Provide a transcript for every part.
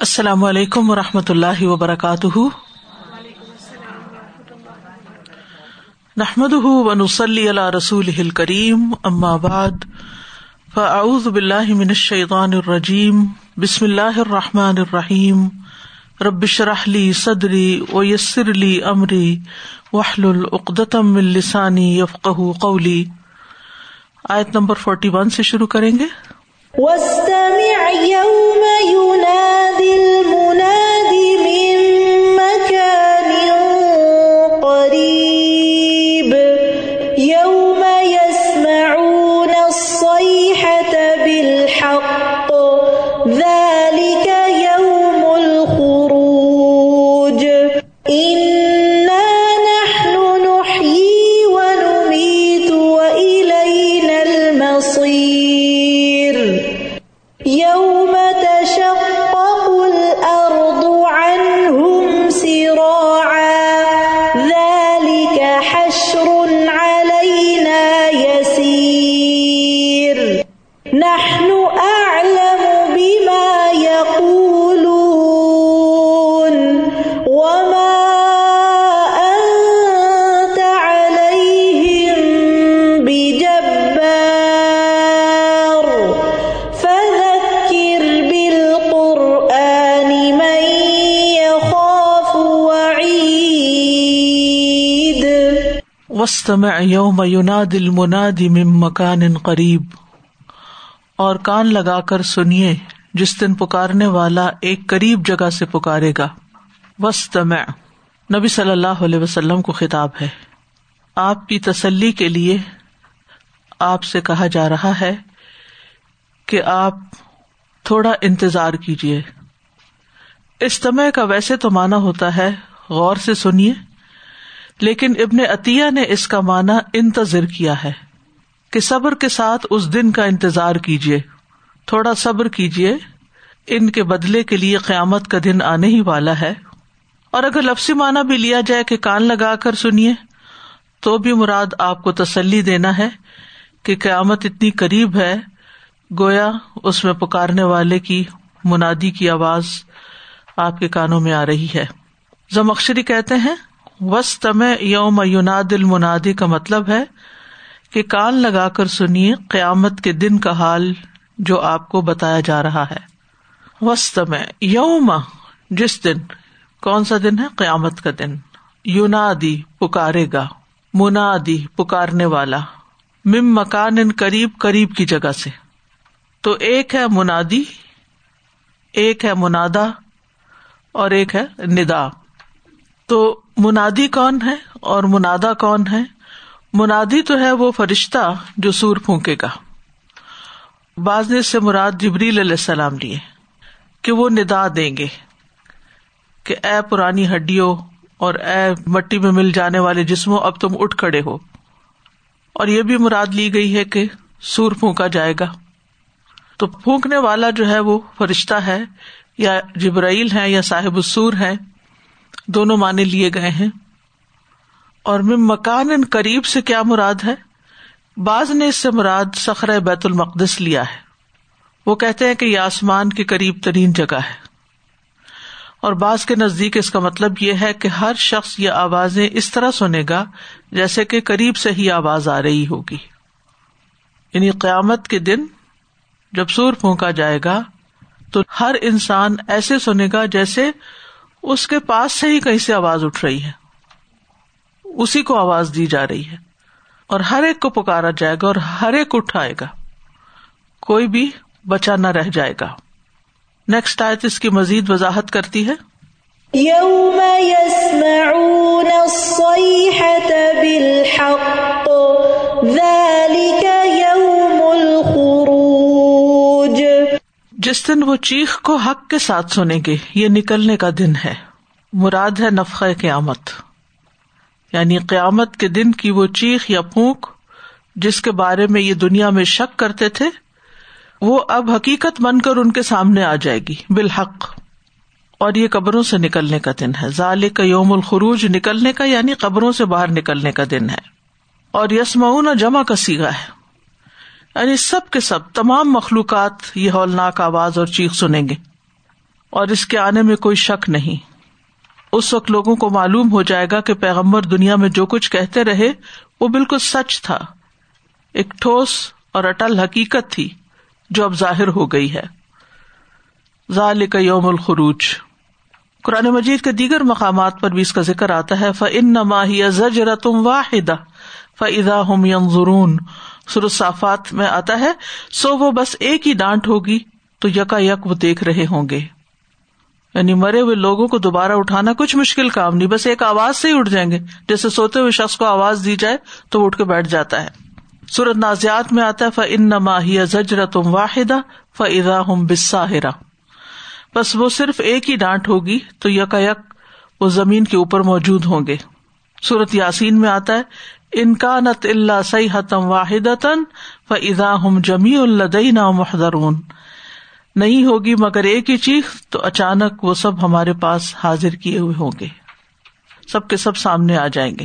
السلام علیکم و رحمۃ اللہ وبرکاتہ۔ نحمد ونسلی علی رسول کریم بعد، فاعوذ باللہ من الشیطان الرجیم، بسم اللہ الرحمٰن الرحیم۔ ربش رحلی صدری و یسر علی عمری وحل العقدم السانی یفق قولی۔ آیت نمبر فورٹی ون سے شروع کریں گے۔ یوم دل منادی مم مکان قریب۔ اور کان لگا کر سنیے، جس دن پکارنے والا ایک قریب جگہ سے پکارے گا۔ وسطم نبی صلی اللہ علیہ وسلم کو خطاب ہے۔ آپ کی تسلی کے لیے آپ سے کہا جا رہا ہے کہ آپ تھوڑا انتظار کیجیے استمع کا ویسے تو مانا ہوتا ہے غور سے سنیے۔ لیکن ابن عطیہ نے اس کا مانا انتظر کیا ہے کہ صبر کے ساتھ اس دن کا انتظار کیجیے تھوڑا صبر کیجیے ان کے بدلے کے لیے قیامت کا دن آنے ہی والا ہے۔ اور اگر لفظی مانا بھی لیا جائے کہ کان لگا کر سنیے، تو بھی مراد آپ کو تسلی دینا ہے کہ قیامت اتنی قریب ہے۔ گویا اس میں پکارنے والے کی منادی کی آواز آپ کے کانوں میں آ رہی ہے۔ زمکشری کہتے ہیں وسطم یوم یوناد المنادی کا مطلب ہے کہ کان لگا کر سنیے قیامت کے دن کا حال جو آپ کو بتایا جا رہا ہے۔ وسطم یوم جس دن؟ کون سا دن ہے؟ قیامت کا دن۔ یونادی پکارے گا۔ منادی، پکارنے والا۔ مم مکان ان قریب قریب کی جگہ سے۔ تو ایک ہے منادی، ایک ہے منادا اور ایک ہے ندا۔ منادی کون ہے اور منادا کون ہے؟ منادی تو ہے وہ فرشتہ جو سور پھونکے گا۔ بعض نے سے مراد جبریل علیہ السلام لیے کہ وہ ندا دیں گے کہ اے پرانی ہڈیوں اور اے مٹی میں مل جانے والے جسموں، اب تم اٹھ کھڑے ہو۔ اور یہ بھی مراد لی گئی ہے کہ سور پھونکا جائے گا۔ تو پھونکنے والا جو ہے وہ فرشتہ ہے یا جبرائیل ہے یا صاحب السور ہے۔ دونوں معنی لیے گئے ہیں۔ اور مکان ان قریب سے کیا مراد ہے؟ بعض نے اس سے مراد سخر بیت المقدس لیا ہے۔ وہ کہتے ہیں کہ یہ آسمان کی قریب ترین جگہ ہے۔ اور بعض کے نزدیک اس کا مطلب یہ ہے کہ ہر شخص یہ آوازیں اس طرح سنے گا جیسے کہ قریب سے ہی آواز آ رہی ہوگی۔ یعنی قیامت کے دن جب سور پھونکا جائے گا تو ہر انسان ایسے سنے گا جیسے اس کے پاس سے ہی کہیں سے آواز اٹھ رہی ہے۔ اسی کو آواز دی جا رہی ہے۔ اور ہر ایک کو پکارا جائے گا اور ہر ایک اٹھائے گا۔ کوئی بھی بچا نہ رہ جائے گا۔ نیکسٹ آیت اس کی مزید وضاحت کرتی ہے۔ جس دن وہ چیخ کو حق کے ساتھ سنیں گے یہ نکلنے کا دن ہے۔ مراد ہے نفق قیامت۔ یعنی قیامت کے دن کی وہ چیخ یا پھونک جس کے بارے میں یہ دنیا میں شک کرتے تھے، وہ اب حقیقت بن کر ان کے سامنے آ جائے گی، بالحق۔ اور یہ قبروں سے نکلنے کا دن ہے۔ ظال کا یوم الخروج نکلنے کا یعنی قبروں سے باہر نکلنے کا دن ہے۔ اور یسمعون جمع کا سیگا ہے۔ یعنی سب کے سب، تمام مخلوقات یہ ہولناک آواز اور چیخ سنیں گے۔ اور اس کے آنے میں کوئی شک نہیں۔ اس وقت لوگوں کو معلوم ہو جائے گا کہ پیغمبر دنیا میں جو کچھ کہتے رہے، وہ بالکل سچ تھا۔ ایک ٹھوس اور اٹل حقیقت تھی جو اب ظاہر ہو گئی ہے۔ ظال کا یوم الخروج۔ قرآن مجید کے دیگر مقامات پر بھی اس کا ذکر آتا ہے فن نماہی زجر تم واحد فضا ہم ضرون سرصافات میں آتا ہے، سو وہ بس ایک ہی ڈانٹ ہوگی تو یکا یک وہ دیکھ رہے ہوں گے۔ یعنی مرے ہوئے لوگوں کو دوبارہ اٹھانا کچھ مشکل کام نہیں، بس ایک آواز سے ہی اٹھ جائیں گے۔ جیسے سوتے ہوئے شخص کو آواز دی جائے تو وہ اٹھ کے بیٹھ جاتا ہے۔ سورت نازیات میں آتا ہے ف ان نماہی زجر تم واحدہ فضا ہم بساہرا بس وہ صرف ایک ہی ڈانٹ ہوگی تو یک وہ زمین کے اوپر موجود ہوں گے۔ سورت یاسین میں آتا ہے انکانت اللہ سی حتم واحد ادا ہم جمی الدئی نا محدرون نہیں ہوگی مگر ایک ہی چیخ تو اچانک وہ سب ہمارے پاس حاضر کیے ہوئے ہوں گے۔ سب کے سب سامنے آ جائیں گے۔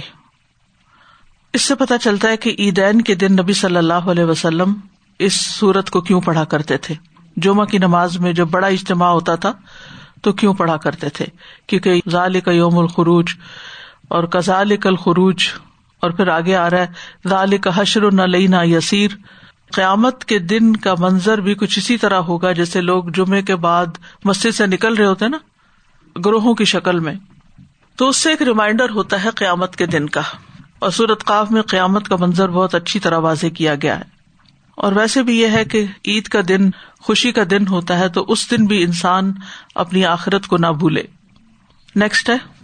اس سے پتا چلتا ہے کہ عیدین کے دن نبی صلی اللہ علیہ وسلم اس سورت کو کیوں پڑھا کرتے تھے۔ جمعہ کی نماز میں جب بڑا اجتماع ہوتا تھا تو کیوں پڑھا کرتے تھے؟ کیونکہ ظال کا یوم الخروج اور کزال کل خروج اور پھر آگے آ رہا ہے ظال کا حشر نہ لئی نہ یسیر۔ قیامت کے دن کا منظر بھی کچھ اسی طرح ہوگا جیسے لوگ جمعے کے بعد مسجد سے نکل رہے ہوتے نا، گروہوں کی شکل میں۔ تو اس سے ایک ریمائنڈر ہوتا ہے قیامت کے دن کا۔ اور سورت قاف میں قیامت کا منظر بہت اچھی طرح واضح کیا گیا ہے۔ اور ویسے بھی یہ ہے کہ عید کا دن خوشی کا دن ہوتا ہے تو اس دن بھی انسان اپنی آخرت کو نہ بھولے۔ نیکسٹ ہے۔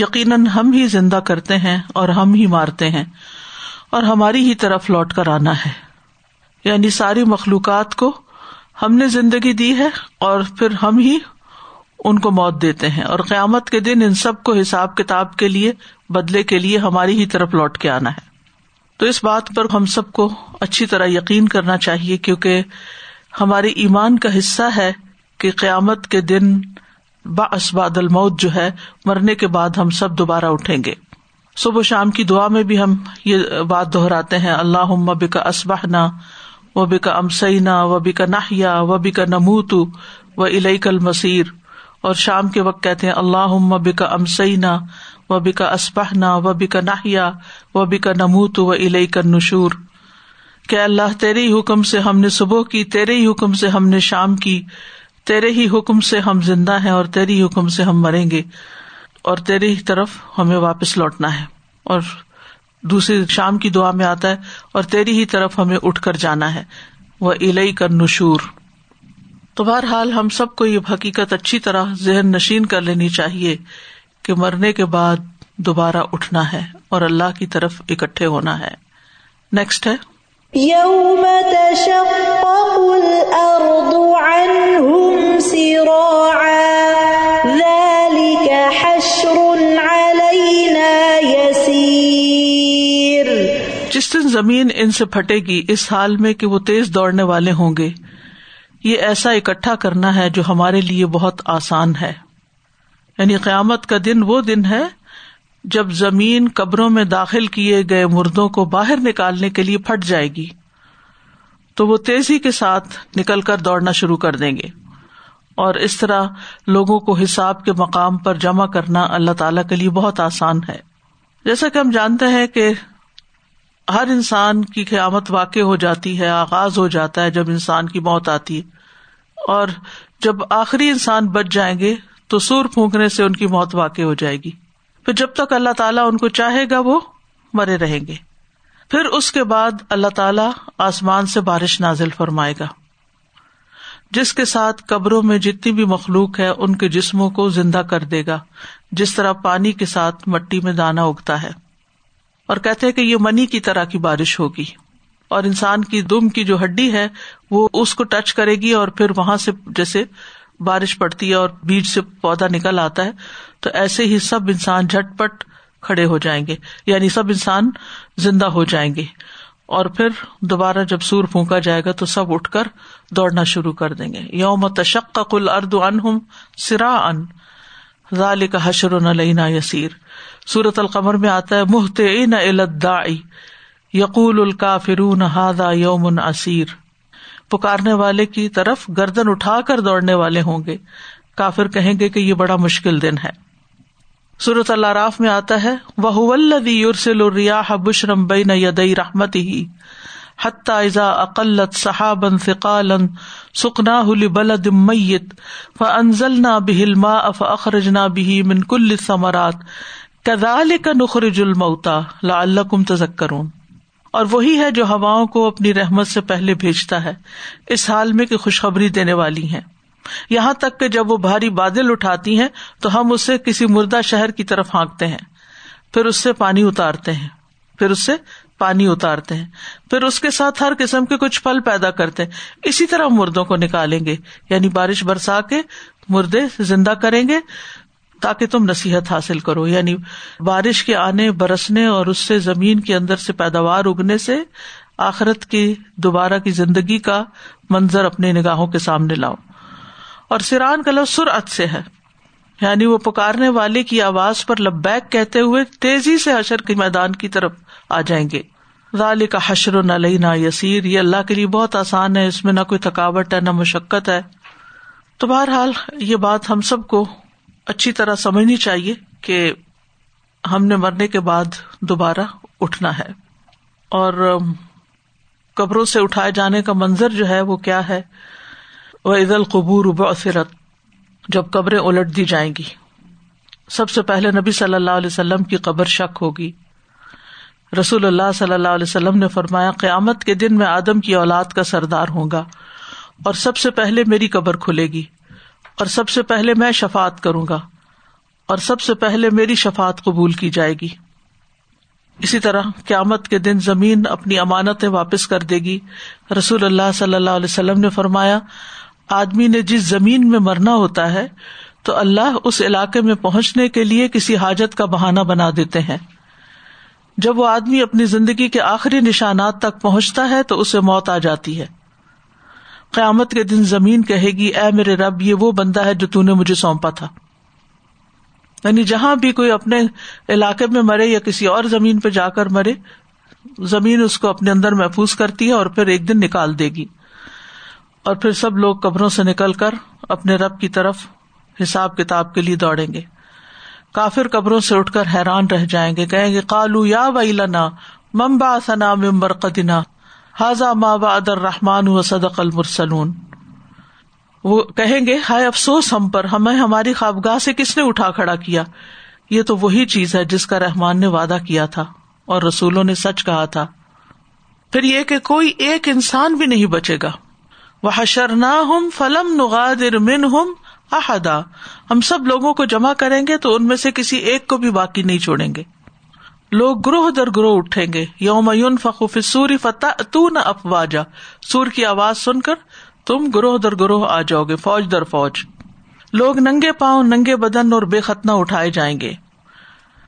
یقیناً ہم ہی زندہ کرتے ہیں اور ہم ہی مارتے ہیں اور ہماری ہی طرف لوٹ کر آنا ہے۔ یعنی ساری مخلوقات کو ہم نے زندگی دی ہے اور پھر ہم ہی ان کو موت دیتے ہیں اور قیامت کے دن ان سب کو حساب کتاب کے لیے، بدلے کے لیے ہماری ہی طرف لوٹ کے آنا ہے۔ تو اس بات پر ہم سب کو اچھی طرح یقین کرنا چاہیے کیونکہ ہمارے ایمان کا حصہ ہے کہ قیامت کے دن با اسباد الموت جو ہے، مرنے کے بعد ہم سب دوبارہ اٹھیں گے۔ صبح شام کی دعا میں بھی ہم یہ بات دہراتے ہیں اللہ بکا اسبہ نہ و بکا امسینا و بکا ناہیا و بکا نموت و کل مسیر اور شام کے وقت کہتے ہیں اللہ بکا امسینا و بکا اسپہنا و بکا ناہیا و بکا نموت و علیہ کا نشور کہ اللہ تیرے ہی حکم سے ہم نے صبح کی، تیرے ہی حکم سے ہم نے شام کی، تیرے ہی حکم سے ہم زندہ ہیں اور تیری حکم سے ہم مریں گے۔ اور تیری ہی طرف ہمیں واپس لوٹنا ہے۔ اور دوسری شام کی دعا میں آتا ہے، اور تیری ہی طرف ہمیں اٹھ کر جانا ہے۔ وہ الئی کر نشور تو بہرحال ہم سب کو یہ حقیقت اچھی طرح ذہن نشین کر لینی چاہیے کہ مرنے کے بعد دوبارہ اٹھنا ہے اور اللہ کی طرف اکٹھے ہونا ہے۔ نیکسٹ ہے۔ جس دن زمین ان سے پھٹے گی، اس حال میں کہ وہ تیز دوڑنے والے ہوں گے۔ یہ ایسا اکٹھا کرنا ہے جو ہمارے لیے بہت آسان ہے۔ یعنی قیامت کا دن وہ دن ہے جب زمین قبروں میں داخل کیے گئے مردوں کو باہر نکالنے کے لیے پھٹ جائے گی، تو وہ تیزی کے ساتھ نکل کر دوڑنا شروع کر دیں گے۔ اور اس طرح لوگوں کو حساب کے مقام پر جمع کرنا اللہ تعالی کے لیے بہت آسان ہے۔ جیسا کہ ہم جانتے ہیں کہ ہر انسان کی قیامت واقع ہو جاتی ہے، آغاز ہو جاتا ہے جب انسان کی موت آتی ہے۔ اور جب آخری انسان بچ جائیں گے، تو سور پھونکنے سے ان کی موت واقع ہو جائے گی۔ پھر جب تک اللہ تعالیٰ ان کو چاہے گا وہ مرے رہیں گے۔ پھر اس کے بعد اللہ تعالیٰ آسمان سے بارش نازل فرمائے گا۔ جس کے ساتھ قبروں میں جتنی بھی مخلوق ہے، ان کے جسموں کو زندہ کر دے گا۔ جس طرح پانی کے ساتھ مٹی میں دانا اگتا ہے۔ اور کہتے کہ یہ منی کی طرح کی بارش ہوگی۔ اور انسان کی دم کی جو ہڈی ہے، وہ اس کو ٹچ کرے گی اور پھر وہاں سے جیسے بارش پڑتی ہے اور بیج سے پودا نکل آتا ہے، تو ایسے ہی سب انسان جھٹ پٹ کھڑے ہو جائیں گے یعنی سب انسان زندہ ہو جائیں گے۔ اور پھر دوبارہ جب سور پھونکا جائے گا تو سب اٹھ کر دوڑنا شروع کر دیں گے۔ یوم تشق کل ارد ان ہوں سرا ان ذال کا حشر نہ لینا یسیر۔ سورت القمر میں آتا ہے محت ان یقول الکا فرون ہادا یومن اسیر۔ پکارنے والے کی طرف گردن اٹھا کر دوڑنے والے ہوں گے۔ کافر کہیں گے کہ یہ بڑا مشکل دن ہے۔ سورت اللہ راف میں آتا ہے وہ ولدی یورسل الریاح بشرم بین یدئی رحمت ہی حتیٰ اقلت صحابن فقالن سکنا ہلی بلد میت ف انزل نہ بہل ما اف اخرج نہ بھی من کل ثمرات کدال کا نخرج المتا لا اللہ کم تذکرون اور وہی ہے جو ہواؤں کو اپنی رحمت سے پہلے بھیجتا ہے، اس حال میں کہ خوشخبری دینے والی ہے یہاں تک کہ جب وہ بھاری بادل اٹھاتی ہیں، تو ہم اسے کسی مردہ شہر کی طرف ہانکتے ہیں۔ پھر اس سے پانی اتارتے ہیں۔ پھر اس سے پانی اتارتے ہیں۔ پھر اس کے ساتھ ہر قسم کے کچھ پھل پیدا کرتے ہیں۔ اسی طرح مردوں کو نکالیں گے۔ یعنی بارش برسا کے مردے زندہ کریں گے۔ تاکہ تم نصیحت حاصل کرو۔ یعنی بارش کے آنے، برسنے اور اس سے زمین کے اندر سے پیداوار اگنے سے آخرت کی دوبارہ کی زندگی کا منظر اپنی نگاہوں کے سامنے لاؤ۔ اور سران کا لفظ سرعت سے ہے۔ یعنی وہ پکارنے والے کی آواز پر لبیک کہتے ہوئے تیزی سے حشر کے میدان کی طرف آ جائیں گے۔ ذالی کا حشر نہ لئی نہ یسیر، یہ اللہ کے لیے بہت آسان ہے، اس میں نہ کوئی تھکاوٹ ہے، نہ مشقت ہے۔ تو بہرحال یہ بات ہم سب کو اچھی طرح سمجھنی چاہیے کہ ہم نے مرنے کے بعد دوبارہ اٹھنا ہے۔ اور قبروں سے اٹھائے جانے کا منظر جو ہے وہ کیا ہے؟ وہ عید القبور بصرت جب قبریں الٹ دی جائیں گی۔ سب سے پہلے نبی صلی اللہ علیہ وسلم کی قبر شک ہوگی۔ رسول اللہ صلی اللہ علیہ وسلم نے فرمایا، قیامت کے دن میں آدم کی اولاد کا سردار ہوں گا اور سب سے پہلے میری قبر کھلے گی۔ اور سب سے پہلے میں شفات کروں گا اور سب سے پہلے میری شفات قبول کی جائے گی۔ اسی طرح قیامت کے دن زمین اپنی امانتیں واپس کر دے گی۔ رسول اللہ صلی اللہ علیہ وسلم نے فرمایا، آدمی نے جس زمین میں مرنا ہوتا ہے، تو اللہ اس علاقے میں پہنچنے کے لیے کسی حاجت کا بہانا بنا دیتے ہیں۔ جب وہ آدمی اپنی زندگی کے آخری نشانات تک پہنچتا ہے، تو اسے موت آ جاتی ہے۔ قیامت کے دن زمین کہے گی، اے میرے رب، یہ وہ بندہ ہے جو تون نے مجھے سونپا تھا. یعنی جہاں بھی کوئی اپنے علاقے میں مرے یا کسی اور زمین پہ جا کر مرے، زمین اس کو اپنے اندر محفوظ کرتی ہے اور پھر ایک دن نکال دے گی۔ اور پھر سب لوگ قبروں سے نکل کر اپنے رب کی طرف حساب کتاب کے لیے دوڑیں گے۔ کافر قبروں سے اٹھ کر حیران رہ جائیں گے، کہیں گے کالو یا وئی لنا ممبا سنا ممبر قدنا حاضا ما ادر رحمان و صدق المرسلون. وہ کہیں گے، ہائے افسوس ہم پر، ہمیں ہماری خوابگاہ سے کس نے اٹھا کھڑا کیا؟ یہ تو وہی چیز ہے جس کا رحمان نے وعدہ کیا تھا اور رسولوں نے سچ کہا تھا۔ پھر یہ کہ کوئی ایک انسان بھی نہیں بچے گا۔ وہ حشر نہ ہم فلم نغادر من ہم احدا ہم سب لوگوں کو جمع کریں گے تو ان میں سے کسی ایک کو بھی باقی نہیں چھوڑیں گے۔ لوگ گروہ در گروہ اٹھیں گے۔ یوم یون فخوف سوری فتح تو نہ افواجا۔ سور کی آواز سن کر تم گروہ در گروہ آ جاؤ گے، فوج در فوج۔ لوگ ننگے پاؤں، ننگے بدن اور بے ختنا اٹھائے جائیں گے۔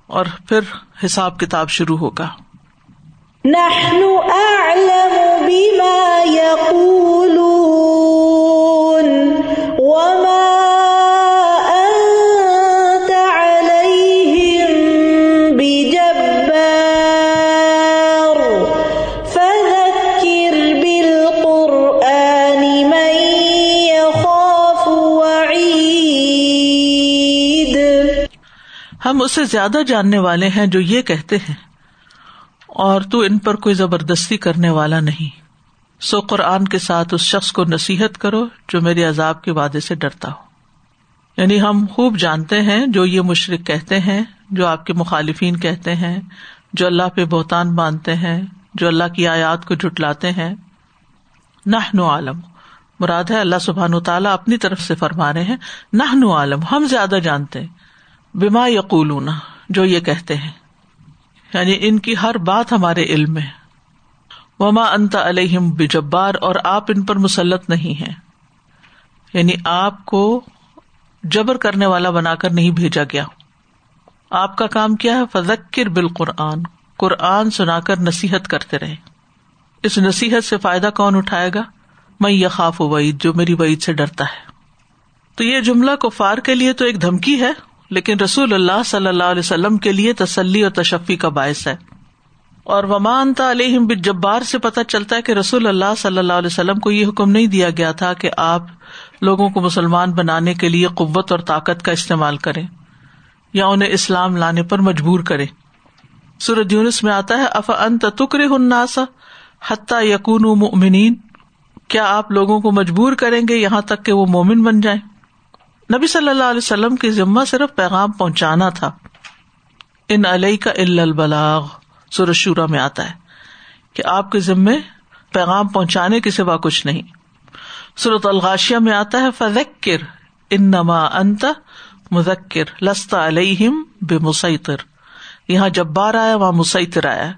اور پھر حساب کتاب شروع ہوگا۔ ہم اسے زیادہ جاننے والے ہیں جو یہ کہتے ہیں، اور تو ان پر کوئی زبردستی کرنے والا نہیں۔ سو قرآن کے ساتھ اس شخص کو نصیحت کرو جو میرے عذاب کے وعدے سے ڈرتا ہو۔ یعنی ہم خوب جانتے ہیں جو یہ مشرق کہتے ہیں، جو آپ کے مخالفین کہتے ہیں، جو اللہ پہ بہتان باندھتے ہیں، جو اللہ کی آیات کو جٹلاتے ہیں۔ نہ نو عالم۔ مراد ہے اللہ سبحان و تعالیٰ اپنی طرف سے فرما رہے ہیں نہ نو عالم، ہم زیادہ جانتے ہیں۔ بیما یقولون، جو یہ کہتے ہیں۔ یعنی ان کی ہر بات ہمارے علم میں۔ وما انت علیہم بجبار، اور آپ ان پر مسلط نہیں ہے یعنی آپ کو جبر کرنے والا بنا کر نہیں بھیجا گیا۔ آپ کا کام کیا ہے؟ فضکر بال قرآن قرآن سنا کر نصیحت کرتے رہے۔ اس نصیحت سے فائدہ کون اٹھائے گا؟ میں یخاف وعید، جو میری وعید سے ڈرتا ہے۔ تو یہ جملہ کفار کے لیے تو ایک دھمکی ہے۔ لیکن رسول اللہ صلی اللہ علیہ وسلم کے لیے تسلی اور تشفی کا باعث ہے۔ اور ومان علیہم جبار سے پتہ چلتا ہے کہ رسول اللہ صلی اللہ علیہ وسلم کو یہ حکم نہیں دیا گیا تھا کہ آپ لوگوں کو مسلمان بنانے کے لیے قوت اور طاقت کا استعمال کریں یا انہیں اسلام لانے پر مجبور کرے سورج یونس میں آتا ہے اف انت تکر ہنسا حتیٰ یقون کیا آپ لوگوں کو مجبور کریں گے یہاں تک کہ وہ مومن بن جائیں؟ نبی صلی اللہ علیہ وسلم کی ذمہ صرف پیغام پہنچانا تھا۔ ان علیہ کا البلاغ سورج شورا میں آتا ہے کہ آپ کے ذمے پیغام پہنچانے کے سوا کچھ نہیں۔ سورت الغاشیا میں آتا ہے، فذکر ان نما انت مذکر لستا علیہم بے مسعطر یہاں جب بار آیا، وہاں مسعطر آیا۔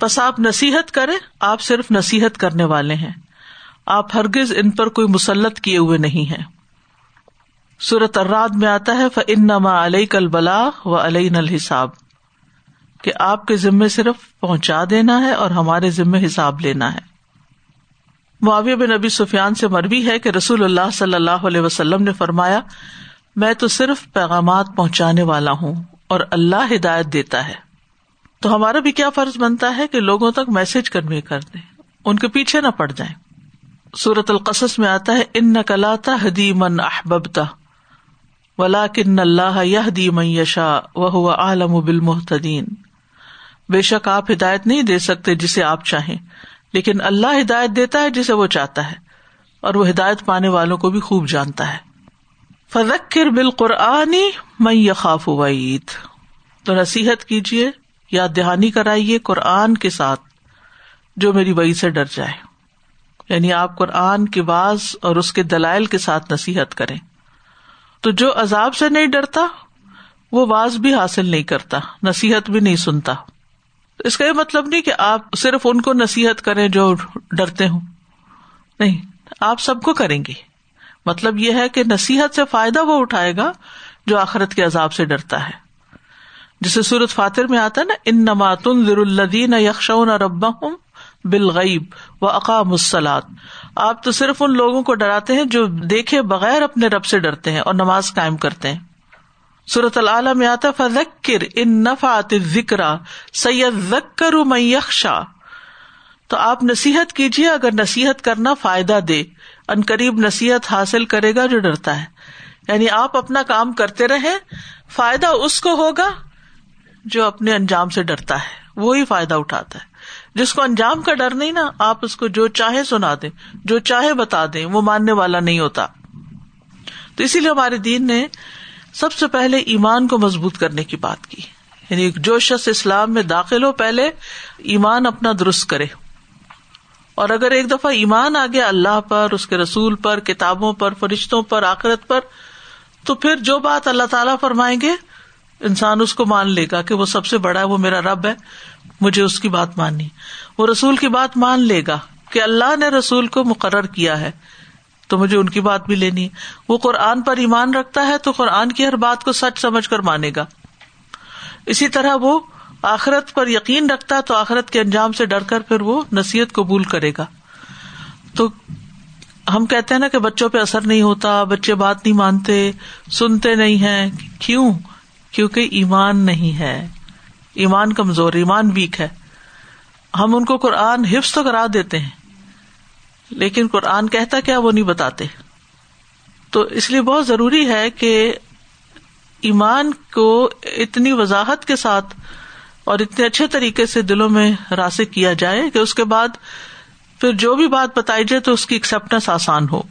بس آپ نصیحت کرے آپ صرف نصیحت کرنے والے ہیں۔ آپ ہرگز ان پر کوئی مسلط کیے ہوئے نہیں ہیں۔ سورت اراد میں آتا ہے ف ان نما علیہ کل بلا و علیہ نل حساب کہ آپ کے ذمے صرف پہنچا دینا ہے اور ہمارے ذمے حساب لینا ہے۔ معاویہ بن نبی سفیان سے مربی ہے کہ رسول اللہ صلی اللہ علیہ وسلم نے فرمایا، میں تو صرف پیغامات پہنچانے والا ہوں اور اللہ ہدایت دیتا ہے۔ تو ہمارا بھی کیا فرض بنتا ہے کہ لوگوں تک میسج کنوے کر دیں، ان کے پیچھے نہ پڑ جائیں۔ سورت القصص میں آتا ہے ان نقلاتا حدی من احبتا ولا کن اللہ یہ دی میشا وہ عالم و بالمحتین بے شک آپ ہدایت نہیں دے سکتے جسے آپ چاہیں، لیکن اللہ ہدایت دیتا ہے جسے وہ چاہتا ہے، اور وہ ہدایت پانے والوں کو بھی خوب جانتا ہے۔ فذکر بال قرآنی میں یخاف وعید تو نصیحت کیجیے یا دہانی کرائیے قرآن کے ساتھ، جو میری وعید سے ڈر جائے۔ یعنی آپ قرآن کے باز اور اس کے دلائل کے ساتھ نصیحت کریں۔ تو جو عذاب سے نہیں ڈرتا، وہ باز بھی حاصل نہیں کرتا، نصیحت بھی نہیں سنتا۔ اس کا یہ مطلب نہیں کہ آپ صرف ان کو نصیحت کریں جو ڈرتے ہوں۔ نہیں، آپ سب کو کریں گے۔ مطلب یہ ہے کہ نصیحت سے فائدہ وہ اٹھائے گا جو آخرت کے عذاب سے ڈرتا ہے۔ جسے سورت فاتر میں آتا ہے نا ان نماتن ذر الدین یکشون ربا ہوں بالغیب و اقام السلاد آپ تو صرف ان لوگوں کو ڈراتے ہیں جو دیکھے بغیر اپنے رب سے ڈرتے ہیں اور نماز قائم کرتے ہیں۔ صورت العلیٰ میں آتا فذکر ان نفات ذکر سید ذکر یکشا تو آپ نصیحت کیجیے اگر نصیحت کرنا فائدہ دے، ان قریب نصیحت حاصل کرے گا جو ڈرتا ہے۔ یعنی آپ اپنا کام کرتے رہے فائدہ اس کو ہوگا جو اپنے انجام سے ڈرتا ہے۔ وہی فائدہ اٹھاتا ہے۔ جس کو انجام کا ڈر نہیں نا، آپ اس کو جو چاہے سنا دیں، جو چاہے بتا دیں، وہ ماننے والا نہیں ہوتا۔ تو اسی لیے ہمارے دین نے سب سے پہلے ایمان کو مضبوط کرنے کی بات کی۔ یعنی جو شخص اسلام میں داخل ہو، پہلے ایمان اپنا درست کرے۔ اور اگر ایک دفعہ ایمان آ گیا اللہ پر، اس کے رسول پر، کتابوں پر، فرشتوں پر، آخرت پر، تو پھر جو بات اللہ تعالیٰ فرمائیں گے، انسان اس کو مان لے گا کہ وہ سب سے بڑا ہے، وہ میرا رب ہے۔ مجھے اس کی بات ماننی۔ وہ رسول کی بات مان لے گا کہ اللہ نے رسول کو مقرر کیا ہے، تو مجھے ان کی بات بھی لینی۔ ہے وہ قرآن پر ایمان رکھتا ہے تو قرآن کی ہر بات کو سچ سمجھ کر مانے گا۔ اسی طرح وہ آخرت پر یقین رکھتا ہے تو آخرت کے انجام سے ڈر کر پھر وہ نصیحت قبول کرے گا۔ تو ہم کہتے ہیں نا کہ بچوں پہ اثر نہیں ہوتا، بچے بات نہیں مانتے، سنتے نہیں ہے کیوں؟ کیونکہ ایمان نہیں ہے۔ ایمان کمزور، ایمان ویک ہے۔ ہم ان کو قرآن حفظ تو کرا دیتے ہیں، لیکن قرآن کہتا کیا وہ نہیں بتاتے۔ تو اس لیے بہت ضروری ہے کہ ایمان کو اتنی وضاحت کے ساتھ اور اتنے اچھے طریقے سے دلوں میں راسک کیا جائے کہ اس کے بعد پھر جو بھی بات بتائی جائے تو اس کی ایکسپٹینس آسان ہو۔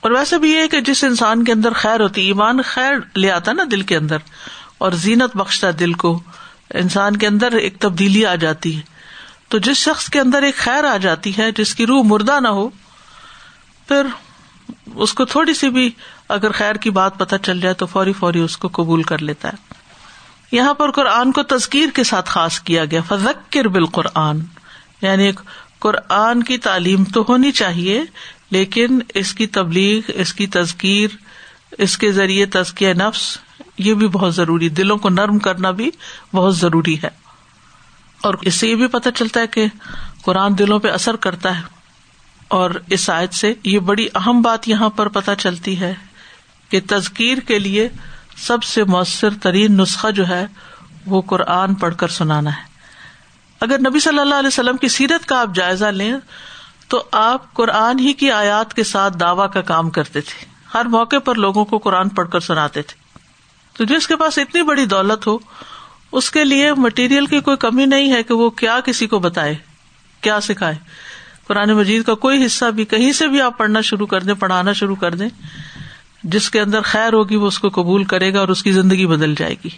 اور ویسے بھی یہ کہ جس انسان کے اندر خیر ہوتی، ایمان خیر لے آتا نا دل کے اندر، اور زینت بخشتا دل کو۔ انسان کے اندر ایک تبدیلی آ جاتی ہے۔ تو جس شخص کے اندر ایک خیر آ جاتی ہے، جس کی روح مردہ نہ ہو، پھر اس کو تھوڑی سی بھی اگر خیر کی بات پتہ چل جائے تو فوری فوری اس کو قبول کر لیتا ہے۔ یہاں پر قرآن کو تذکیر کے ساتھ خاص کیا گیا۔ فضکر بال قرآن یعنی قرآن کی تعلیم تو ہونی چاہیے، لیکن اس کی تبلیغ، اس کی تذکیر، اس کے ذریعے تزکیہ نفس یہ بھی بہت ضروری دلوں کو نرم کرنا بھی بہت ضروری ہے۔ اور اس سے یہ بھی پتہ چلتا ہے کہ قرآن دلوں پہ اثر کرتا ہے۔ اور اس آیت سے یہ بڑی اہم بات یہاں پر پتہ چلتی ہے کہ تذکیر کے لیے سب سے مؤثر ترین نسخہ جو ہے وہ قرآن پڑھ کر سنانا ہے۔ اگر نبی صلی اللہ علیہ وسلم کی سیرت کا آپ جائزہ لیں تو آپ قرآن ہی کی آیات کے ساتھ دعوی کا کام کرتے تھے۔ ہر موقع پر لوگوں کو قرآن پڑھ کر سناتے تھے۔ تو جس کے پاس اتنی بڑی دولت ہو، اس کے لیے مٹیریل کی کوئی کمی نہیں ہے کہ وہ کیا کسی کو بتائے، کیا سکھائے۔ قرآن مجید کا کوئی حصہ بھی، کہیں سے بھی آپ پڑھنا شروع کر دیں، پڑھانا شروع کر دیں، جس کے اندر خیر ہوگی وہ اس کو قبول کرے گا اور اس کی زندگی بدل جائے گی۔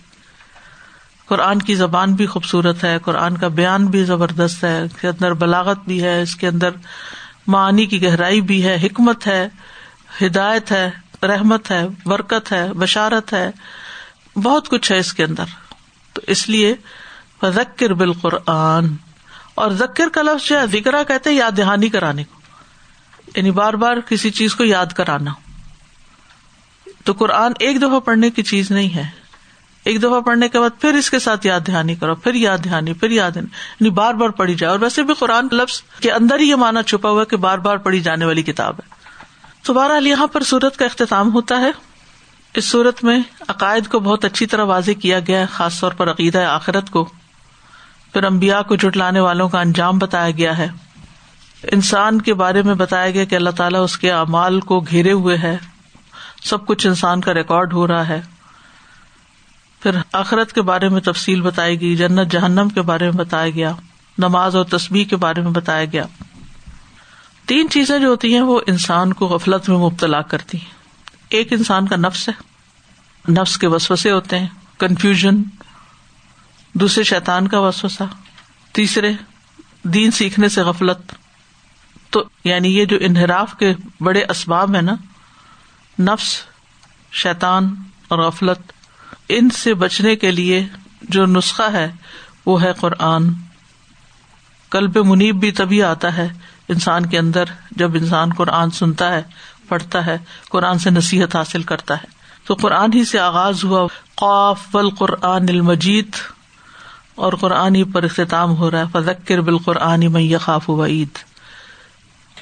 قرآن کی زبان بھی خوبصورت ہے، قرآن کا بیان بھی زبردست ہے، اس کے اندر بلاغت بھی ہے، اس کے اندر معانی کی گہرائی بھی ہے، حکمت ہے، ہدایت ہے، رحمت ہے، برکت ہے، بشارت ہے۔ بہت کچھ ہے اس کے اندر۔ تو اس لیے ذکر بالقرآن۔ اور ذکر کا لفظ جو ہے ذکر کہتے یاد دہانی کرانے کو۔ یعنی بار بار کسی چیز کو یاد کرانا۔ تو قرآن ایک دفعہ پڑھنے کی چیز نہیں ہے۔ ایک دفعہ پڑھنے کے بعد پھر اس کے ساتھ یاد دہانی کرو، پھر یاد دہانی، پھر یاد یعنی بار بار پڑھی جائے۔ اور ویسے بھی قرآن لفظ کے اندر ہی یہ مانا چھپا ہوا کہ بار بار پڑھی جانے والی کتاب ہے۔ تو بہرحال یہاں پر سورت کا اختتام ہوتا ہے۔ اس صورت میں عقائد کو بہت اچھی طرح واضح کیا گیا ہے، خاص طور پر عقیدہ آخرت کو۔ پھر امبیا کو جٹلانے والوں کا انجام بتایا گیا ہے۔ انسان کے بارے میں بتایا گیا کہ اللہ تعالیٰ اس کے اعمال کو گھیرے ہوئے ہے۔ سب کچھ انسان کا ریکارڈ ہو رہا ہے۔ پھر آخرت کے بارے میں تفصیل بتائی گئی، جنت، جہنم کے بارے میں بتایا گیا۔ نماز اور تصبیح کے بارے میں بتایا گیا۔ تین چیزیں جو ہوتی ہیں، وہ انسان کو غفلت میں مبتلا کرتی ہیں۔ ایک انسان کا نفس ہے۔ نفس کے وسوسے ہوتے ہیں۔ کنفیوژن دوسرے شیتان کا وسوسا تیسرے دین سیکھنے سے غفلت۔ تو یعنی یہ جو انحراف کے بڑے اسباب ہے نا، نفس شیتان اور غفلت، ان سے بچنے کے لیے جو نسخہ ہے، وہ ہے قرآن۔ کلب منیب بھی تبھی آتا ہے انسان کے اندر جب انسان قرآن سنتا ہے۔ پڑھتا ہے، قرآن سے نصیحت حاصل کرتا ہے۔ تو قرآن ہی سے آغاز ہوا، قاف القرآن المجید، اور قرآن ہی پر اختتام ہو رہا ہے۔ فذکر بالقرآن میں خاف وعید۔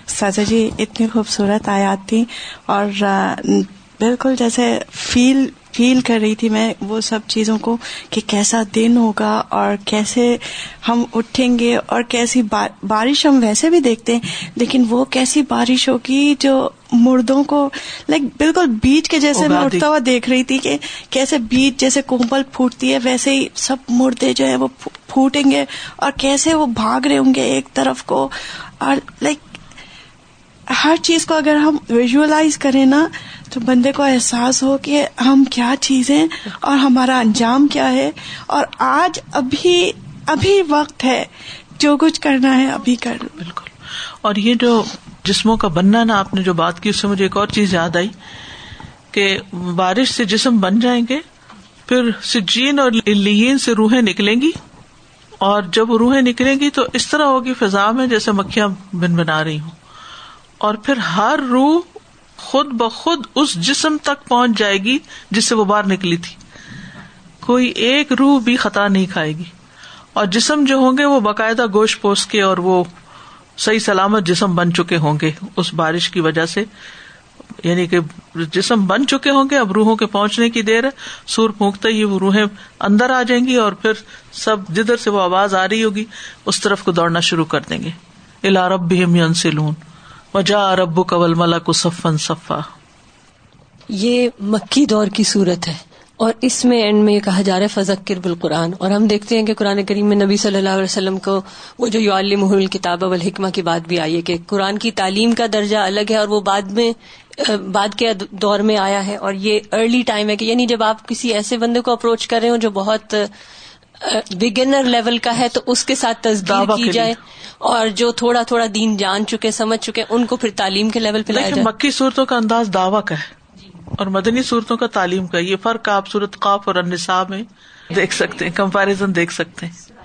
سازا جی اتنی خوبصورت آیات تھی اور بالکل جیسے فیل فیل کر رہی تھی میں وہ سب چیزوں کو کہ کیسا دن ہوگا اور کیسے ہم اٹھیں گے اور کیسی بارش ہم ویسے بھی دیکھتے ہیں لیکن وہ کیسی بارش ہوگی جو مردوں کو لائک بالکل بیچ کے جیسے میں اٹھتا ہوا دیکھ رہی تھی کہ کیسے بیچ جیسے کومپل پھوٹتی ہے ویسے ہی سب مردے جو ہے وہ پھوٹیں گے اور کیسے وہ بھاگ رہے ہوں گے ایک طرف کو اور لائک ہر چیز کو اگر ہم ویژلائز کریں نا تو بندے کو احساس ہو کہ ہم کیا چیزیں اور ہمارا انجام کیا ہے اور آج ابھی ابھی وقت ہے، جو کچھ کرنا ہے ابھی کر لو۔ بالکل۔ اور یہ جو جسموں کا بننا نا، آپ نے جو بات کی، اس سے مجھے ایک اور چیز یاد آئی کہ بارش سے جسم بن جائیں گے، پھر سجین اور لین سے روحیں نکلیں گی اور جب روحیں نکلیں گی تو اس طرح ہوگی فضا میں جیسے مکھیاں بن بنا رہی ہوں۔ اور پھر ہر روح خود بخود اس جسم تک پہنچ جائے گی جس سے وہ باہر نکلی تھی۔ کوئی ایک روح بھی خطا نہیں کھائے گی۔ اور جسم جو ہوں گے وہ باقاعدہ گوشت پوس کے اور وہ صحیح سلامت جسم بن چکے ہوں گے۔ اس بارش کی وجہ سے یعنی کہ جسم بن چکے ہوں گے، اب روحوں کے پہنچنے کی دیر ہے۔ سور پھونکتے ہی وہ روحیں اندر آ جائیں گی اور پھر سب جدھر سے وہ آواز آ رہی ہوگی، اس طرف کو دوڑنا شروع کر دیں گے۔ الا رب بھی ہم انسلون وجا رب قبل ملا کو صفن صفا۔ یہ مکی دور کی صورت ہے اور اس میں اینڈ میں یہ کہا جا رہا ہے فضکر بالقرآن۔ اور ہم دیکھتے ہیں کہ قرآن کریم میں نبی صلی اللہ علیہ وسلم کو وہ جو یو الکتاب الکتاب الحکمہ کی بات بھی آئی ہے کہ قرآن کی تعلیم کا درجہ الگ ہے اور وہ بعد میں، بعد کے دور میں آیا ہے اور یہ ارلی ٹائم ہے کہ یعنی جب آپ کسی ایسے بندے کو اپروچ کر رہے ہو جو بہت بگنر لیول کا ہے تو اس کے ساتھ تصدیق کی جائے اور جو تھوڑا تھوڑا دین جان چکے سمجھ چکے ان کو پھر تعلیم کے لیول پہ جائے۔ مکی صورتوں کا انداز دعوی کا ہے اور مدنی صورتوں کا تعلیم کا یہ فرق آپ صورت قاف اور انصاب میں دیکھ سکتے ہیں کمپیرزن دیکھ سکتے ہیں۔